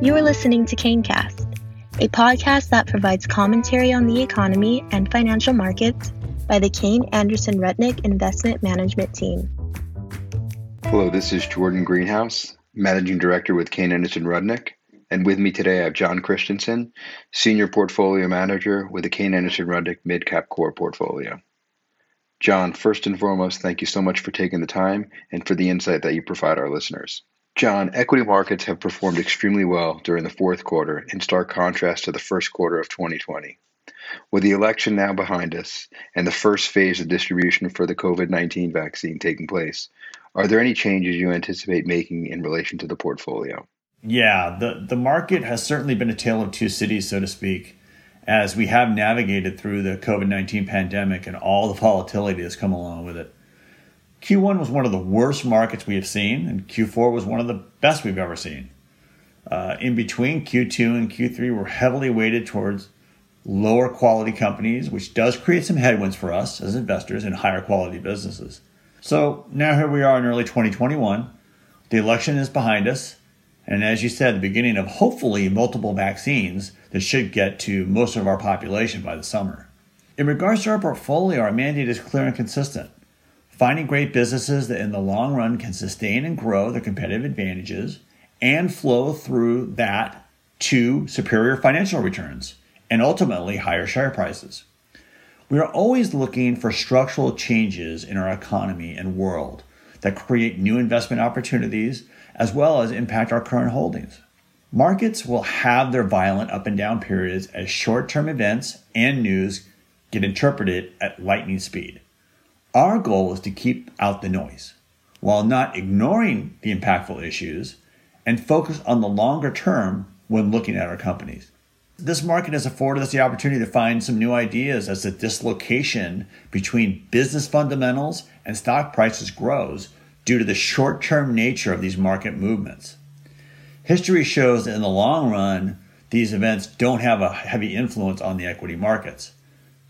You are listening to KayneCast, a podcast that provides commentary on the economy and financial markets by the Kayne Anderson Rudnick Investment Management Team. Hello, this is Jordan Greenhouse, Managing Director with Kayne Anderson Rudnick. And with me today, I have John Christensen, Senior Portfolio Manager with the Kayne Anderson Rudnick Mid Cap Core Portfolio. John, first and foremost, thank you so much for taking the time and for the insight that you provide our listeners. John, equity markets have performed extremely well during the fourth quarter in stark contrast to the first quarter of 2020. With the election now behind us and the first phase of distribution for the COVID 19 vaccine taking place, are there any changes you anticipate making in relation to the portfolio? Yeah, the, the market has certainly been a tale of two cities, so to speak, as we have navigated through the COVID 19 pandemic and all the volatility that's come along with it. Q1 was one of the worst markets we have seen, and Q4 was one of the best we've ever seen. Uh, in between, Q2 and Q3 were heavily weighted towards lower quality companies, which does create some headwinds for us as investors in higher quality businesses. So now here we are in early 2021. The election is behind us. And as you said, the beginning of hopefully multiple vaccines that should get to most of our population by the summer. In regards to our portfolio, our mandate is clear and consistent. Finding great businesses that in the long run can sustain and grow their competitive advantages and flow through that to superior financial returns and ultimately higher share prices. We are always looking for structural changes in our economy and world that create new investment opportunities as well as impact our current holdings. Markets will have their violent up and down periods as short term events and news get interpreted at lightning speed. Our goal is to keep out the noise while not ignoring the impactful issues and focus on the longer term when looking at our companies. This market has afforded us the opportunity to find some new ideas as the dislocation between business fundamentals and stock prices grows due to the short term nature of these market movements. History shows that in the long run, these events don't have a heavy influence on the equity markets.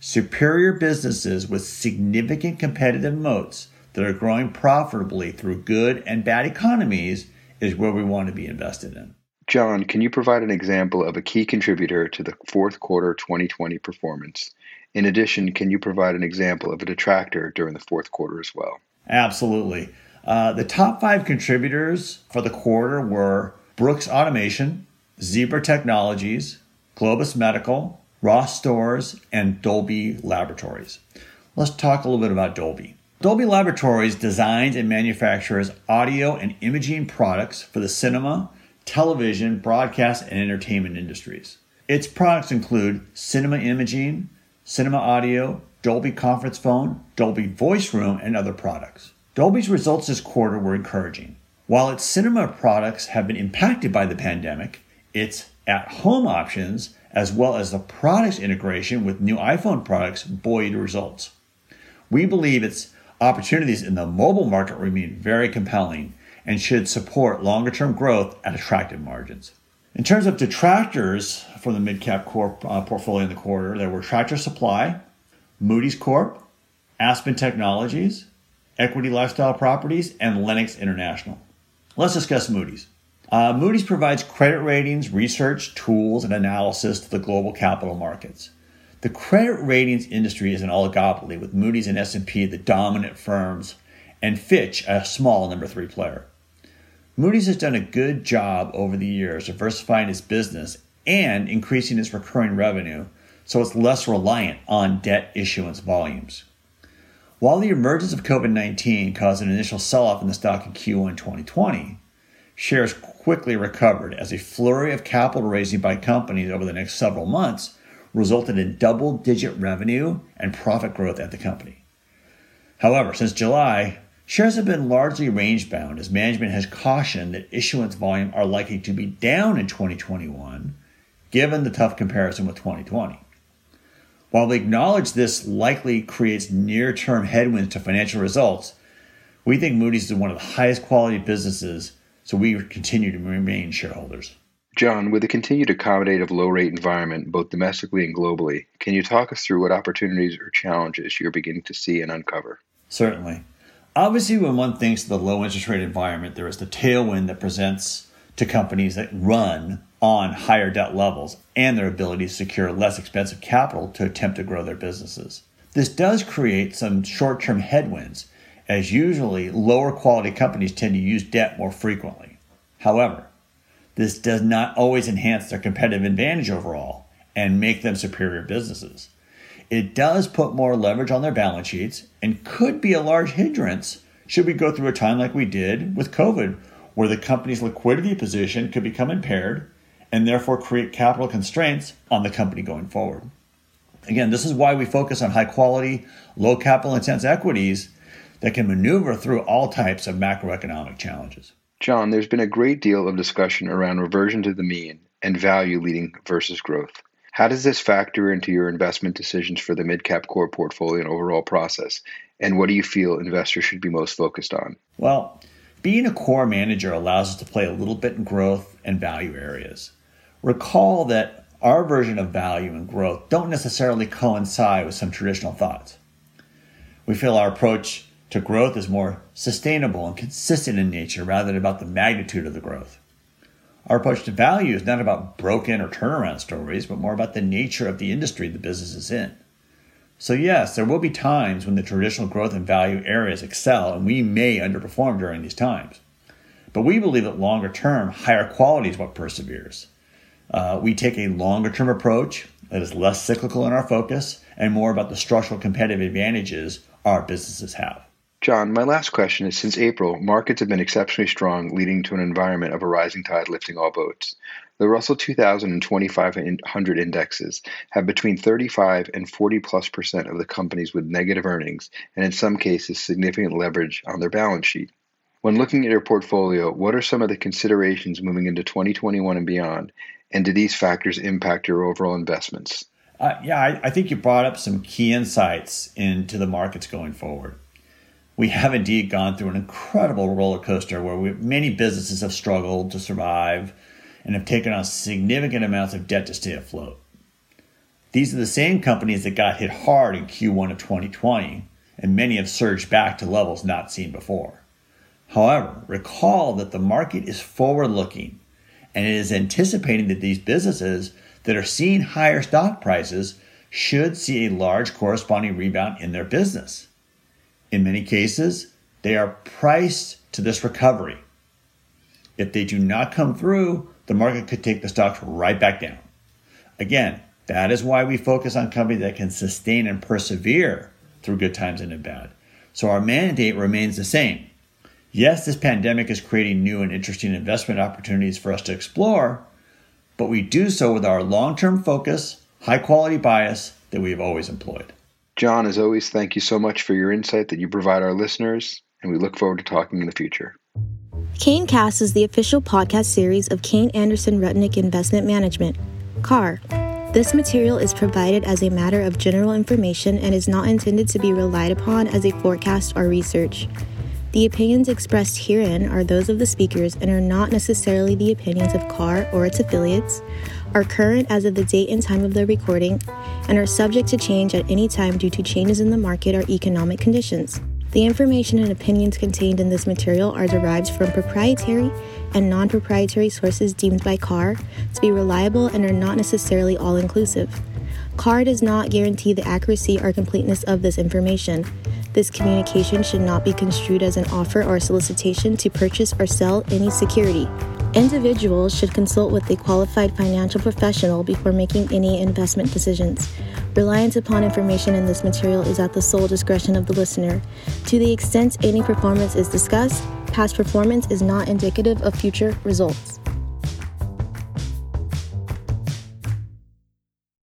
Superior businesses with significant competitive moats that are growing profitably through good and bad economies is where we want to be invested in. John, can you provide an example of a key contributor to the fourth quarter 2020 performance? In addition, can you provide an example of a detractor during the fourth quarter as well? Absolutely. Uh, the top five contributors for the quarter were Brooks Automation, Zebra Technologies, Globus Medical, Ross Stores, and Dolby Laboratories. Let's talk a little bit about Dolby. Dolby Laboratories designs and manufactures audio and imaging products for the cinema, television, broadcast, and entertainment industries. Its products include cinema imaging, cinema audio, Dolby conference phone, Dolby voice room, and other products. Dolby's results this quarter were encouraging. While its cinema products have been impacted by the pandemic, its at home options, as well as the products integration with new iPhone products, buoyed results. We believe its opportunities in the mobile market remain very compelling and should support longer term growth at attractive margins. In terms of detractors from the mid cap core uh, portfolio in the quarter, there were Tractor Supply, Moody's Corp, Aspen Technologies, Equity Lifestyle Properties, and Lennox International. Let's discuss Moody's. Uh, Moody's provides credit ratings, research, tools, and analysis to the global capital markets. The credit ratings industry is an oligopoly with Moody's and S&P the dominant firms and Fitch a small number 3 player. Moody's has done a good job over the years diversifying its business and increasing its recurring revenue so it's less reliant on debt issuance volumes. While the emergence of COVID 19 caused an initial sell off in the stock in Q1 2020, shares quickly recovered as a flurry of capital raising by companies over the next several months resulted in double digit revenue and profit growth at the company. However, since July, shares have been largely range bound as management has cautioned that issuance volume are likely to be down in 2021 given the tough comparison with 2020. While we acknowledge this likely creates near term headwinds to financial results, we think Moody's is one of the highest quality businesses, so we continue to remain shareholders. John, with the continued accommodative low rate environment, both domestically and globally, can you talk us through what opportunities or challenges you're beginning to see and uncover? Certainly. Obviously, when one thinks of the low interest rate environment, there is the tailwind that presents to companies that run on higher debt levels and their ability to secure less expensive capital to attempt to grow their businesses. This does create some short term headwinds, as usually lower quality companies tend to use debt more frequently. However, this does not always enhance their competitive advantage overall and make them superior businesses. It does put more leverage on their balance sheets and could be a large hindrance should we go through a time like we did with COVID, where the company's liquidity position could become impaired and therefore create capital constraints on the company going forward. Again, this is why we focus on high quality, low capital intense equities that can maneuver through all types of macroeconomic challenges. John, there's been a great deal of discussion around reversion to the mean and value leading versus growth. How does this factor into your investment decisions for the midcap core portfolio and overall process? And what do you feel investors should be most focused on? Well, being a core manager allows us to play a little bit in growth and value areas. Recall that our version of value and growth don't necessarily coincide with some traditional thoughts. We feel our approach to growth is more sustainable and consistent in nature rather than about the magnitude of the growth. Our approach to value is not about broken or turnaround stories, but more about the nature of the industry the business is in. So, yes, there will be times when the traditional growth and value areas excel, and we may underperform during these times. But we believe that longer term, higher quality is what perseveres. Uh, we take a longer term approach that is less cyclical in our focus and more about the structural competitive advantages our businesses have. John, my last question is Since April, markets have been exceptionally strong, leading to an environment of a rising tide lifting all boats. The Russell 2000 and 2500 indexes have between 35 and 40 plus percent of the companies with negative earnings, and in some cases, significant leverage on their balance sheet. When looking at your portfolio, what are some of the considerations moving into 2021 and beyond, and do these factors impact your overall investments? Uh, yeah, I, I think you brought up some key insights into the markets going forward. We have indeed gone through an incredible roller coaster where we, many businesses have struggled to survive and have taken on significant amounts of debt to stay afloat. These are the same companies that got hit hard in Q1 of 2020, and many have surged back to levels not seen before. However, recall that the market is forward looking and it is anticipating that these businesses that are seeing higher stock prices should see a large corresponding rebound in their business. In many cases, they are priced to this recovery. If they do not come through, the market could take the stocks right back down. Again, that is why we focus on companies that can sustain and persevere through good times and in bad. So our mandate remains the same Yes, this pandemic is creating new and interesting investment opportunities for us to explore, but we do so with our long term focus, high quality bias that we have always employed. John, as always, thank you so much for your insight that you provide our listeners, and we look forward to talking in the future. Kayne Cast is the official podcast series of Kayne Anderson Rudnick Investment Management, CAR. This material is provided as a matter of general information and is not intended to be relied upon as a forecast or research. The opinions expressed herein are those of the speakers and are not necessarily the opinions of CAR or its affiliates, are current as of the date and time of the recording, and are subject to change at any time due to changes in the market or economic conditions. The information and opinions contained in this material are derived from proprietary and non proprietary sources deemed by CAR to be reliable and are not necessarily all inclusive. CAR does not guarantee the accuracy or completeness of this information. This communication should not be construed as an offer or solicitation to purchase or sell any security. Individuals should consult with a qualified financial professional before making any investment decisions. Reliance upon information in this material is at the sole discretion of the listener. To the extent any performance is discussed, past performance is not indicative of future results.